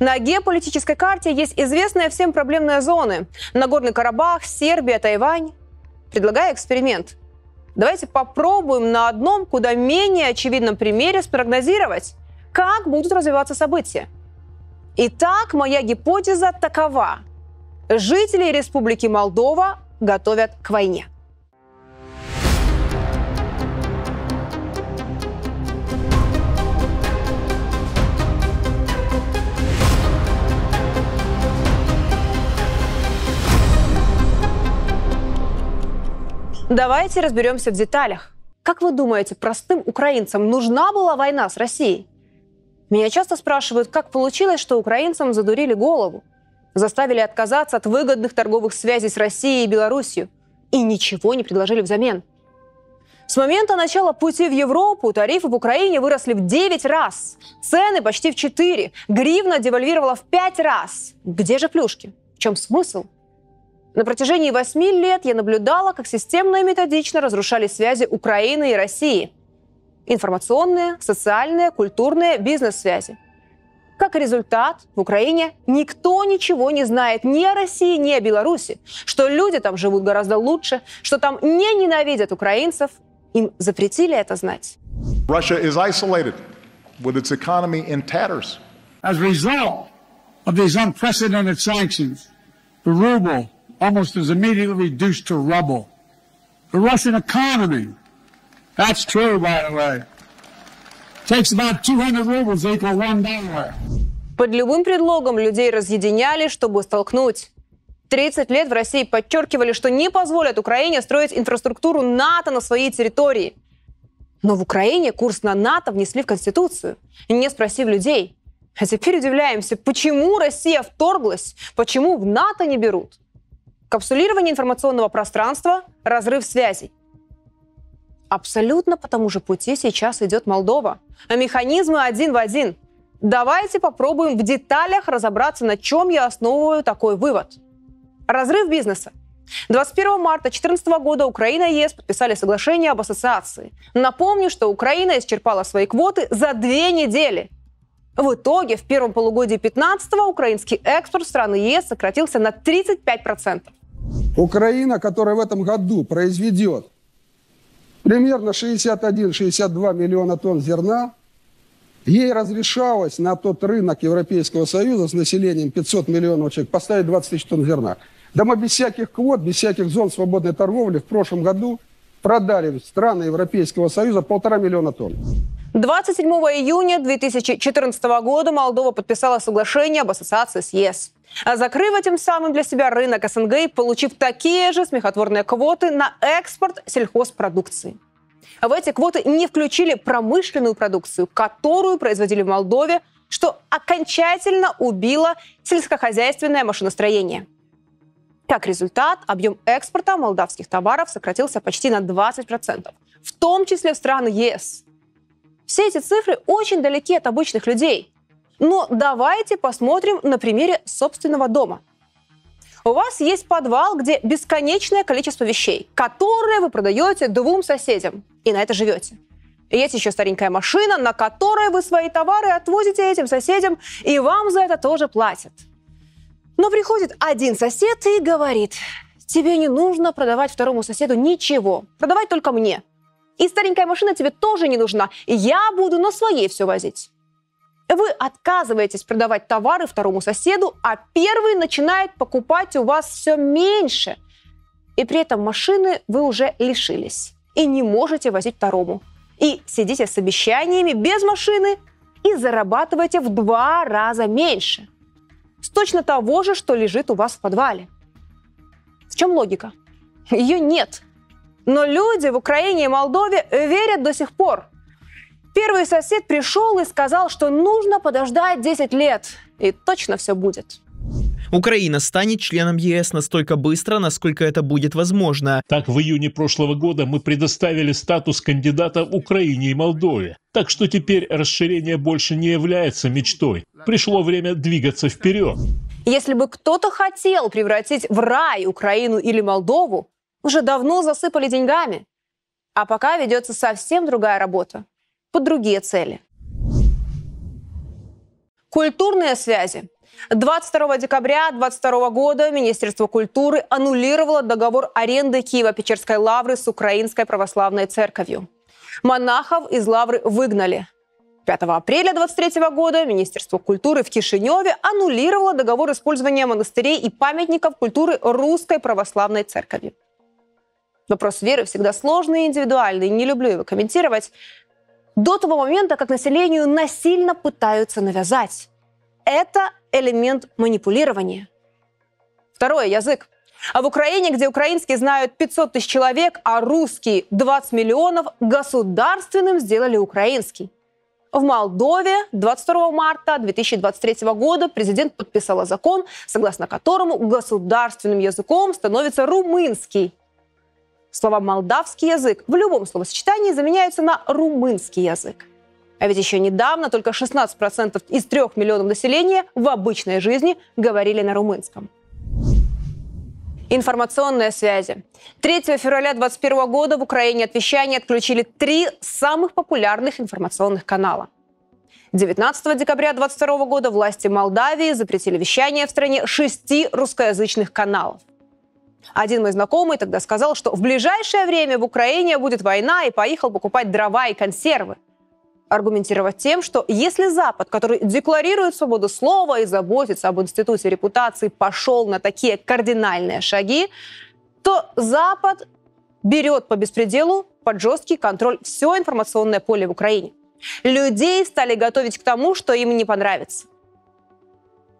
На геополитической карте есть известные всем проблемные зоны. Нагорный Карабах, Сербия, Тайвань. Предлагаю эксперимент. Давайте попробуем на одном куда менее очевидном примере спрогнозировать, как будут развиваться события. Итак, моя гипотеза такова. Жители Республики Молдова готовят к войне. Давайте разберемся в деталях. Как вы думаете, простым украинцам нужна была война с Россией? Меня часто спрашивают, как получилось, что украинцам задурили голову, заставили отказаться от выгодных торговых связей с Россией и Белоруссией и ничего не предложили взамен. С момента начала пути в Европу тарифы в Украине выросли в 9 раз, цены почти в 4, гривна девальвировала в 5 раз. Где же плюшки? В чем смысл? На протяжении восьми лет я наблюдала, как системно и методично разрушали связи Украины и России. Информационные, социальные, культурные, бизнес-связи. Как результат, в Украине никто ничего не знает ни о России, ни о Беларуси, что люди там живут гораздо лучше, что там не ненавидят украинцев. Им запретили это знать. Russia is isolated with its economy in tatters. As a result of these unprecedented sanctions, the ruble almost is immediately reduced to rubble. The Russian economy, that's true, by the way, takes about 200 rubles equal one dollar. Под любым предлогом людей разъединяли, чтобы столкнуть. 30 лет в России подчеркивали, что не позволят Украине строить инфраструктуру НАТО на своей территории. Но в Украине курс на НАТО внесли в Конституцию, не спросив людей. А теперь удивляемся, почему Россия вторглась, почему в НАТО не берут. Капсулирование информационного пространства, разрыв связей. Абсолютно по тому же пути сейчас идет Молдова. А механизмы один в один. Давайте попробуем в деталях разобраться, на чем я основываю такой вывод. Разрыв бизнеса. 21 марта 2014 года Украина и ЕС подписали соглашение об ассоциации. Напомню, что Украина исчерпала свои квоты за две недели. В итоге в первом полугодии 2015 украинский экспорт страны ЕС сократился на 35%. Украина, которая в этом году произведет примерно 61-62 миллиона тонн зерна, ей разрешалось на тот рынок Европейского Союза с населением 500 миллионов человек поставить 20 тысяч тонн зерна. Да мы без всяких квот, без всяких зон свободной торговли в прошлом году продали в страны Европейского Союза полтора миллиона тонн. 27 июня 2014 года Молдова подписала соглашение об ассоциации с ЕС закрыв этим самым для себя рынок СНГ, получив такие же смехотворные квоты на экспорт сельхозпродукции. В эти квоты не включили промышленную продукцию, которую производили в Молдове, что окончательно убило сельскохозяйственное машиностроение. Как результат, объем экспорта молдавских товаров сократился почти на 20%, в том числе в страны ЕС. Все эти цифры очень далеки от обычных людей – но давайте посмотрим на примере собственного дома. У вас есть подвал, где бесконечное количество вещей, которые вы продаете двум соседям, и на это живете. Есть еще старенькая машина, на которой вы свои товары отвозите этим соседям, и вам за это тоже платят. Но приходит один сосед и говорит, тебе не нужно продавать второму соседу ничего, продавать только мне. И старенькая машина тебе тоже не нужна, я буду на своей все возить. Вы отказываетесь продавать товары второму соседу, а первый начинает покупать у вас все меньше. И при этом машины вы уже лишились и не можете возить второму. И сидите с обещаниями без машины и зарабатываете в два раза меньше. С точно того же, что лежит у вас в подвале. В чем логика? Ее нет. Но люди в Украине и Молдове верят до сих пор – Первый сосед пришел и сказал, что нужно подождать 10 лет, и точно все будет. Украина станет членом ЕС настолько быстро, насколько это будет возможно. Так, в июне прошлого года мы предоставили статус кандидата Украине и Молдове. Так что теперь расширение больше не является мечтой. Пришло время двигаться вперед. Если бы кто-то хотел превратить в рай Украину или Молдову, уже давно засыпали деньгами. А пока ведется совсем другая работа под другие цели. Культурные связи. 22 декабря 2022 года Министерство культуры аннулировало договор аренды Киево-Печерской лавры с Украинской православной церковью. Монахов из лавры выгнали. 5 апреля 2023 года Министерство культуры в Кишиневе аннулировало договор использования монастырей и памятников культуры Русской Православной Церкви. Вопрос веры всегда сложный и индивидуальный, не люблю его комментировать. До того момента, как населению насильно пытаются навязать. Это элемент манипулирования. Второе – язык. А в Украине, где украинский знают 500 тысяч человек, а русский 20 миллионов, государственным сделали украинский. В Молдове 22 марта 2023 года президент подписала закон, согласно которому государственным языком становится румынский. Слова «молдавский язык» в любом словосочетании заменяются на «румынский язык». А ведь еще недавно только 16% из 3 миллионов населения в обычной жизни говорили на румынском. Информационные связи. 3 февраля 2021 года в Украине от вещания отключили три самых популярных информационных канала. 19 декабря 2022 года власти Молдавии запретили вещание в стране шести русскоязычных каналов. Один мой знакомый тогда сказал, что в ближайшее время в Украине будет война и поехал покупать дрова и консервы – аргументировать тем, что если Запад, который декларирует свободу слова и заботится об институте репутации, пошел на такие кардинальные шаги, то Запад берет по беспределу под жесткий контроль все информационное поле в Украине. Людей стали готовить к тому, что им не понравится.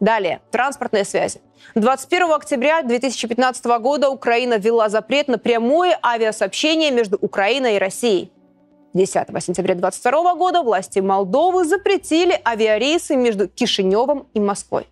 Далее, транспортные связи. 21 октября 2015 года Украина ввела запрет на прямое авиасообщение между Украиной и Россией. 10 сентября 2022 года власти Молдовы запретили авиарейсы между Кишиневым и Москвой.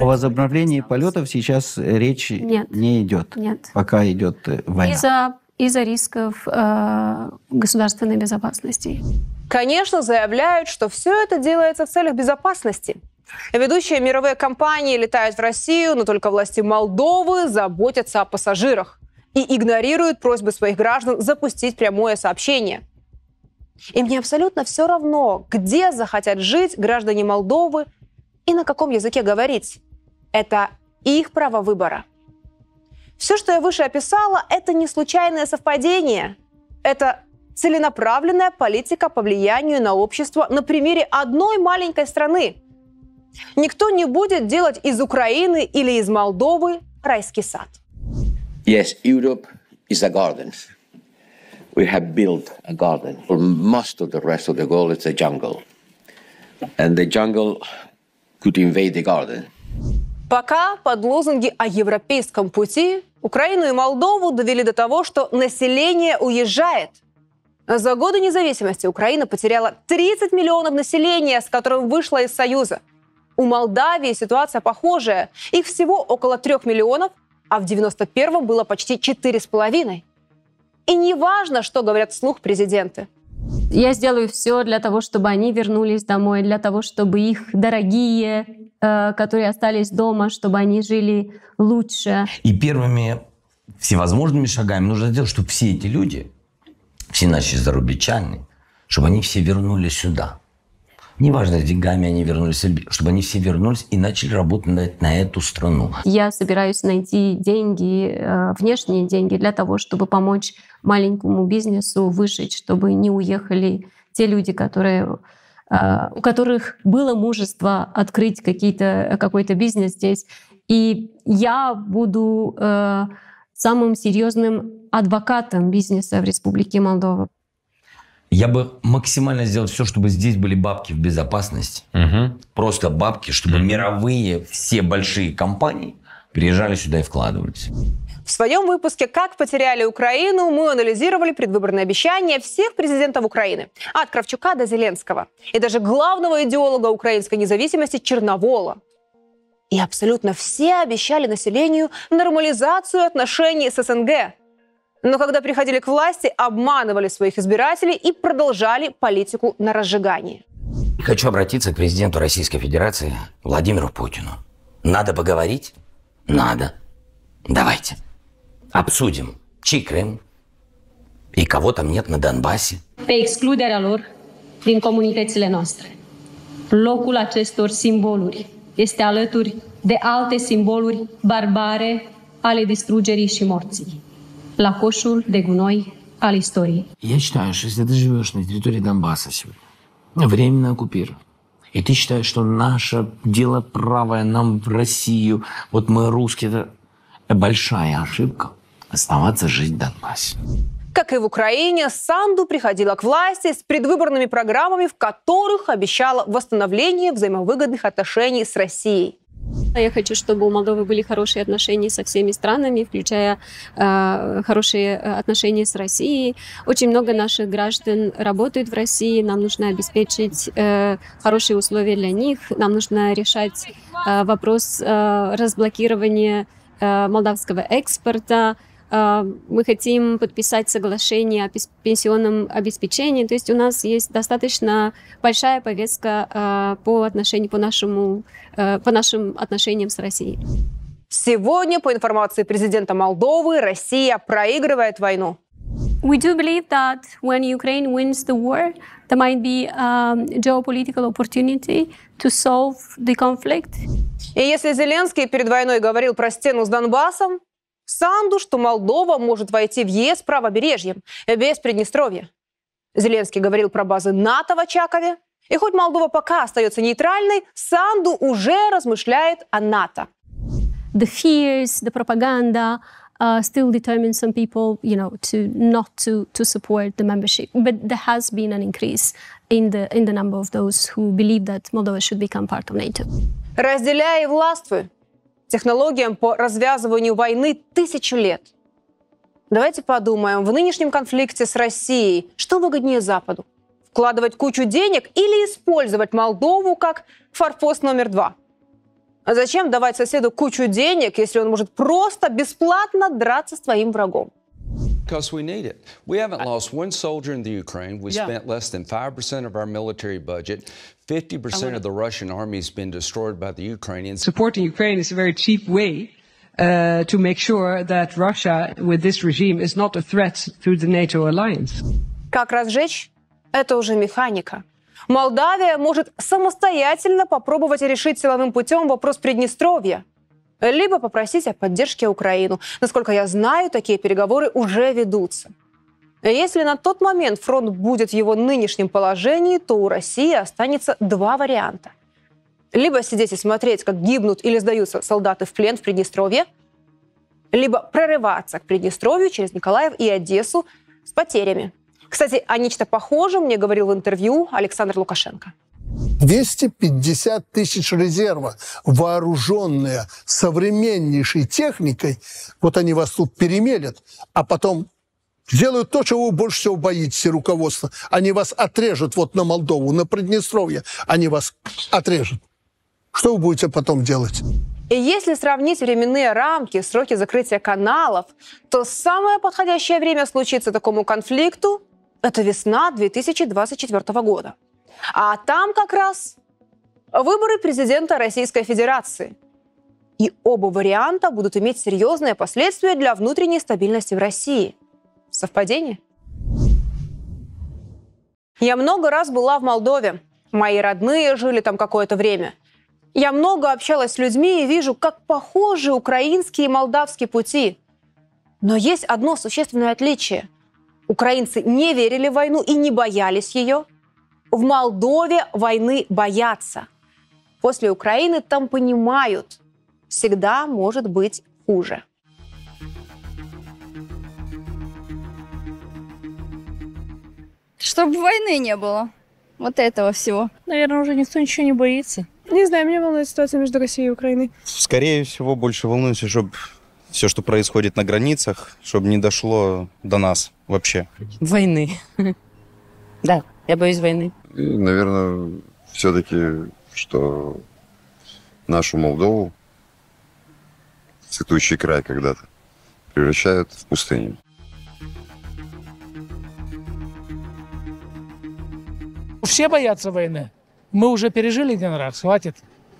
О возобновлении полетов сейчас речь Нет. не идет. Нет. Пока идет э, война. Из-за из-за рисков э, государственной безопасности. Конечно, заявляют, что все это делается в целях безопасности. Ведущие мировые компании летают в Россию, но только власти Молдовы заботятся о пассажирах и игнорируют просьбы своих граждан запустить прямое сообщение – и мне абсолютно все равно, где захотят жить граждане Молдовы и на каком языке говорить. Это их право выбора. Все, что я выше описала, это не случайное совпадение. Это целенаправленная политика по влиянию на общество на примере одной маленькой страны. Никто не будет делать из Украины или из Молдовы райский сад. Yes, Europe is a garden. we have built a garden. For most of the rest of the world, it's a jungle. And the jungle could invade the garden. Пока под лозунги о европейском пути Украину и Молдову довели до того, что население уезжает. За годы независимости Украина потеряла 30 миллионов населения, с которым вышла из Союза. У Молдавии ситуация похожая. Их всего около 3 миллионов, а в 91-м было почти 4,5. И не важно, что говорят вслух президенты. Я сделаю все для того, чтобы они вернулись домой, для того, чтобы их дорогие, э, которые остались дома, чтобы они жили лучше. И первыми всевозможными шагами нужно сделать, чтобы все эти люди, все наши зарубежчане, чтобы они все вернулись сюда. Неважно, с деньгами они вернулись, чтобы они все вернулись и начали работать на, на эту страну. Я собираюсь найти деньги, э, внешние деньги для того, чтобы помочь маленькому бизнесу выжить, чтобы не уехали те люди, которые э, у которых было мужество открыть какие-то, какой-то бизнес здесь. И я буду э, самым серьезным адвокатом бизнеса в Республике Молдова. Я бы максимально сделал все, чтобы здесь были бабки в безопасности. Угу. Просто бабки, чтобы угу. мировые все большие компании приезжали сюда и вкладывались. В своем выпуске «Как потеряли Украину» мы анализировали предвыборные обещания всех президентов Украины. От Кравчука до Зеленского. И даже главного идеолога украинской независимости Черновола. И абсолютно все обещали населению нормализацию отношений с СНГ – но когда приходили к власти, обманывали своих избирателей и продолжали политику на разжигание. Хочу обратиться к президенту Российской Федерации Владимиру Путину. Надо поговорить? Надо. Давайте. Обсудим, чей Крым и кого там нет на Донбассе. Pe excluderea lor din comunitățile noastre. Locul acestor simboluri este alături de alte simboluri barbare ale distrugerii și morții. La coșul de gunoi al istoriei. Я считаю, что если ты живешь на территории Донбасса сегодня, временно оккупирован, и ты считаешь, что наше дело правое нам в Россию, вот мы русские, это большая ошибка оставаться жить в Донбассе. Как и в Украине, Санду приходила к власти с предвыборными программами, в которых обещала восстановление взаимовыгодных отношений с Россией. Я хочу, чтобы у Молдовы были хорошие отношения со всеми странами, включая э, хорошие отношения с Россией. Очень много наших граждан работают в России. Нам нужно обеспечить э, хорошие условия для них. Нам нужно решать э, вопрос э, разблокирования э, молдавского экспорта. Э, мы хотим подписать соглашение о пенсионном обеспечении. То есть у нас есть достаточно большая повестка э, по отношению по нашему э, по нашим отношениям с Россией. Сегодня, по информации президента Молдовы, Россия проигрывает войну. We do believe that when Ukraine wins the war, there might be a geopolitical opportunity to solve the conflict. И если Зеленский перед войной говорил про стену с Донбассом, Санду, что Молдова может войти в ЕС правобережьем, без Приднестровья. Зеленский говорил про базы НАТО в Очакове. И хоть Молдова пока остается нейтральной, Санду уже размышляет о НАТО. The fears, the propaganda uh, still determine some people, you know, to not to, to support the membership. But there has been an increase in the, in the number of those who believe that Moldova should become part of NATO. Разделяй и властвуй. Технологиям по развязыванию войны тысячу лет. Давайте подумаем, в нынешнем конфликте с Россией, что выгоднее Западу? Вкладывать кучу денег или использовать Молдову как форпост номер два? А зачем давать соседу кучу денег, если он может просто бесплатно драться с твоим врагом? Because we need it. We haven't lost one soldier in the Ukraine. We Yeah. spent less than 5% of our military budget. 50% of the Russian army has been destroyed by the Ukrainians. Supporting Ukraine is a very cheap way uh, to make sure that Russia, with this regime, is not a threat to the NATO alliance. Как разжечь? Это уже механика. Молдавия может самостоятельно попробовать решить силовым путем вопрос Приднестровья, либо попросить о поддержке Украину. Насколько я знаю, такие переговоры уже ведутся. Если на тот момент фронт будет в его нынешнем положении, то у России останется два варианта. Либо сидеть и смотреть, как гибнут или сдаются солдаты в плен в Приднестровье, либо прорываться к Приднестровью через Николаев и Одессу с потерями. Кстати, о нечто похожем мне говорил в интервью Александр Лукашенко. 250 тысяч резерва, вооруженные современнейшей техникой, вот они вас тут перемелят, а потом сделают то, чего вы больше всего боитесь, руководство. Они вас отрежут вот на Молдову, на Приднестровье, они вас отрежут. Что вы будете потом делать? И если сравнить временные рамки, сроки закрытия каналов, то самое подходящее время случиться такому конфликту – это весна 2024 года. А там как раз выборы президента Российской Федерации. И оба варианта будут иметь серьезные последствия для внутренней стабильности в России. Совпадение? Я много раз была в Молдове. Мои родные жили там какое-то время. Я много общалась с людьми и вижу, как похожи украинские и молдавские пути. Но есть одно существенное отличие. Украинцы не верили в войну и не боялись ее. В Молдове войны боятся. После Украины там понимают, всегда может быть хуже. Чтобы войны не было. Вот этого всего. Наверное, уже никто ничего не боится. Не знаю, меня волнует ситуация между Россией и Украиной. Скорее всего, больше волнуюсь, чтобы все, что происходит на границах, чтобы не дошло до нас вообще. Войны. Да, я боюсь войны. И, наверное, все-таки, что нашу Молдову, цветущий край когда-то, превращают в пустыню. Все боятся войны. Мы уже пережили один раз, хватит.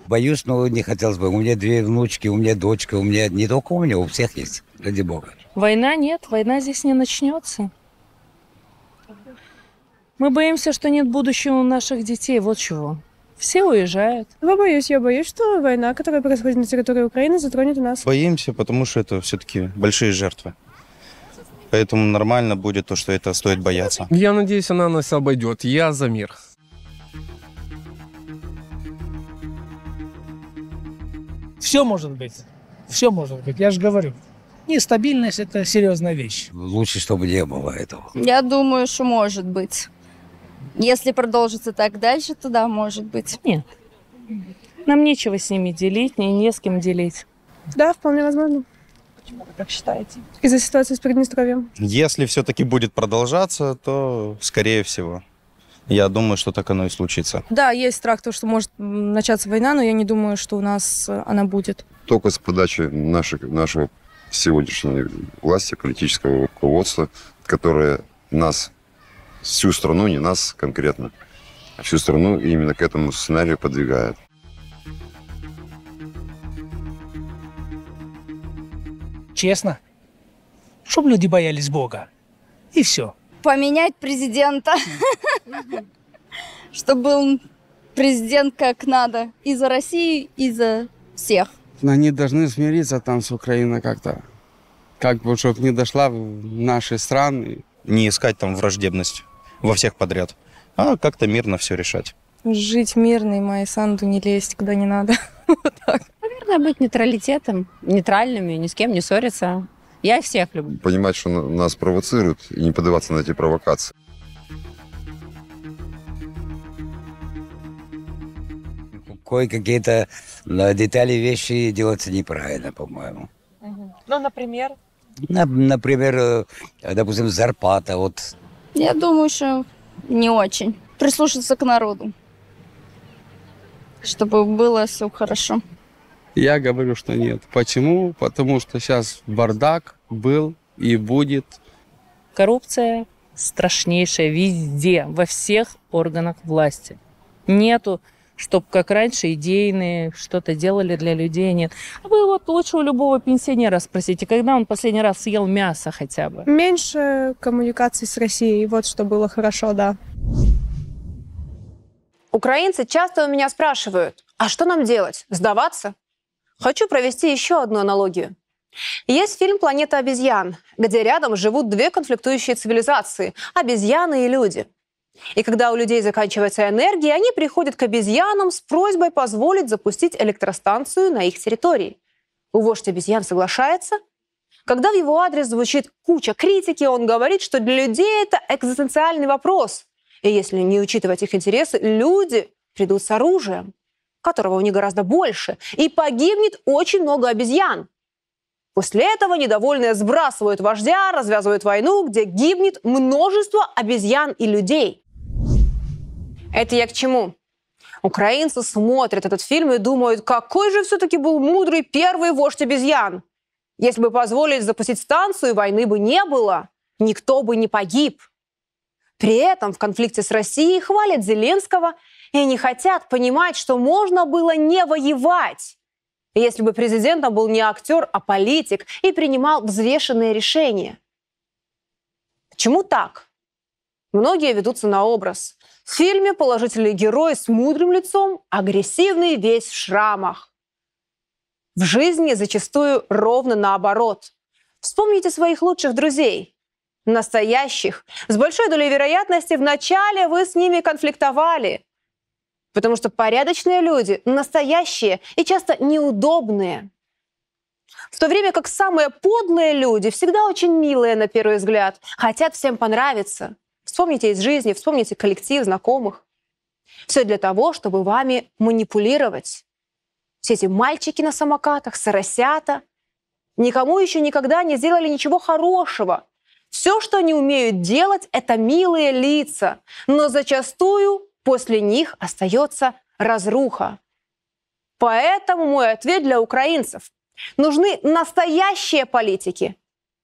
Боюсь, но не хотелось бы. У меня две внучки, у меня дочка, у меня не только у меня, у всех есть, ради бога. Война нет, война здесь не начнется. Мы боимся, что нет будущего у наших детей, вот чего. Все уезжают. Я боюсь, я боюсь, что война, которая происходит на территории Украины, затронет нас. Боимся, потому что это все-таки большие жертвы. Поэтому нормально будет то, что это стоит бояться. Я надеюсь, она нас обойдет. Я за мир. Все может быть. Все может быть. Я же говорю. Нестабильность – это серьезная вещь. Лучше, чтобы не было этого. Я думаю, что может быть. Если продолжится так дальше, то да, может быть. Нет. Нам нечего с ними делить, не, не с кем делить. Да, вполне возможно. Почему вы так считаете? Из-за ситуации с Приднестровьем. Если все-таки будет продолжаться, то скорее всего. Я думаю, что так оно и случится. Да, есть страх, то, что может начаться война, но я не думаю, что у нас э, она будет. Только с подачи нашей, нашего сегодняшней власти, политического руководства, которое нас, всю страну, не нас конкретно, а всю страну именно к этому сценарию подвигает. Честно. Чтобы люди боялись Бога. И все. Поменять президента. Чтобы был президент как надо. И за Россию, и за всех. Они должны смириться там с Украиной как-то. Как бы, чтобы не дошла в наши страны. Не искать там враждебность во всех подряд, а как-то мирно все решать. Жить мирно и мои санду не лезть куда не надо. Наверное, быть нейтралитетом, нейтральными, ни с кем не ссориться. Я всех люблю. Понимать, что на- нас провоцируют, и не поддаваться на эти провокации. Кое-какие-то э, детали вещи делаются неправильно, по-моему. Ну, например? На- Например, э, допустим, зарплата. Вот Я думаю, что не очень. Прислушаться к народу. Чтобы было все хорошо. Я говорю, что нет. Почему? Потому что сейчас бардак был и будет. Коррупция страшнейшая везде, во всех органах власти. Нету, чтобы как раньше идейные что-то делали для людей, нет. А вы вот лучше у любого пенсионера спросите, когда он последний раз съел мясо хотя бы. Меньше коммуникаций с Россией. Вот что было хорошо, да. Украинцы часто у меня спрашивают, а что нам делать? Сдаваться? Хочу провести еще одну аналогию. Есть фильм «Планета обезьян», где рядом живут две конфликтующие цивилизации – обезьяны и люди. И когда у людей заканчивается энергия, они приходят к обезьянам с просьбой позволить запустить электростанцию на их территории. Вождь обезьян соглашается. Когда в его адрес звучит куча критики, он говорит, что для людей это экзистенциальный вопрос. И если не учитывать их интересы, люди придут с оружием, которого у них гораздо больше, и погибнет очень много обезьян. После этого недовольные сбрасывают вождя, развязывают войну, где гибнет множество обезьян и людей. Это я к чему? Украинцы смотрят этот фильм и думают, какой же все-таки был мудрый первый вождь обезьян. Если бы позволили запустить станцию, войны бы не было, никто бы не погиб. При этом в конфликте с Россией хвалят Зеленского и не хотят понимать, что можно было не воевать, если бы президентом был не актер, а политик и принимал взвешенные решения. Почему так? Многие ведутся на образ. В фильме положительный герой с мудрым лицом, агрессивный весь в шрамах. В жизни зачастую ровно наоборот. Вспомните своих лучших друзей. Настоящих. С большой долей вероятности вначале вы с ними конфликтовали. Потому что порядочные люди настоящие и часто неудобные. В то время как самые подлые люди всегда очень милые на первый взгляд, хотят всем понравиться. Вспомните из жизни, вспомните коллектив знакомых. Все для того, чтобы вами манипулировать. Все эти мальчики на самокатах, соросята, никому еще никогда не сделали ничего хорошего. Все, что они умеют делать, это милые лица, но зачастую после них остается разруха. Поэтому мой ответ для украинцев. Нужны настоящие политики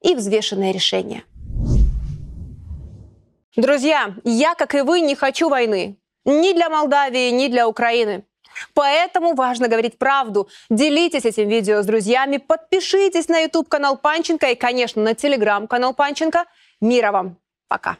и взвешенные решения. Друзья, я, как и вы, не хочу войны. Ни для Молдавии, ни для Украины. Поэтому важно говорить правду. Делитесь этим видео с друзьями, подпишитесь на YouTube-канал Панченко и, конечно, на телеграм-канал Панченко. Мира вам! Пока!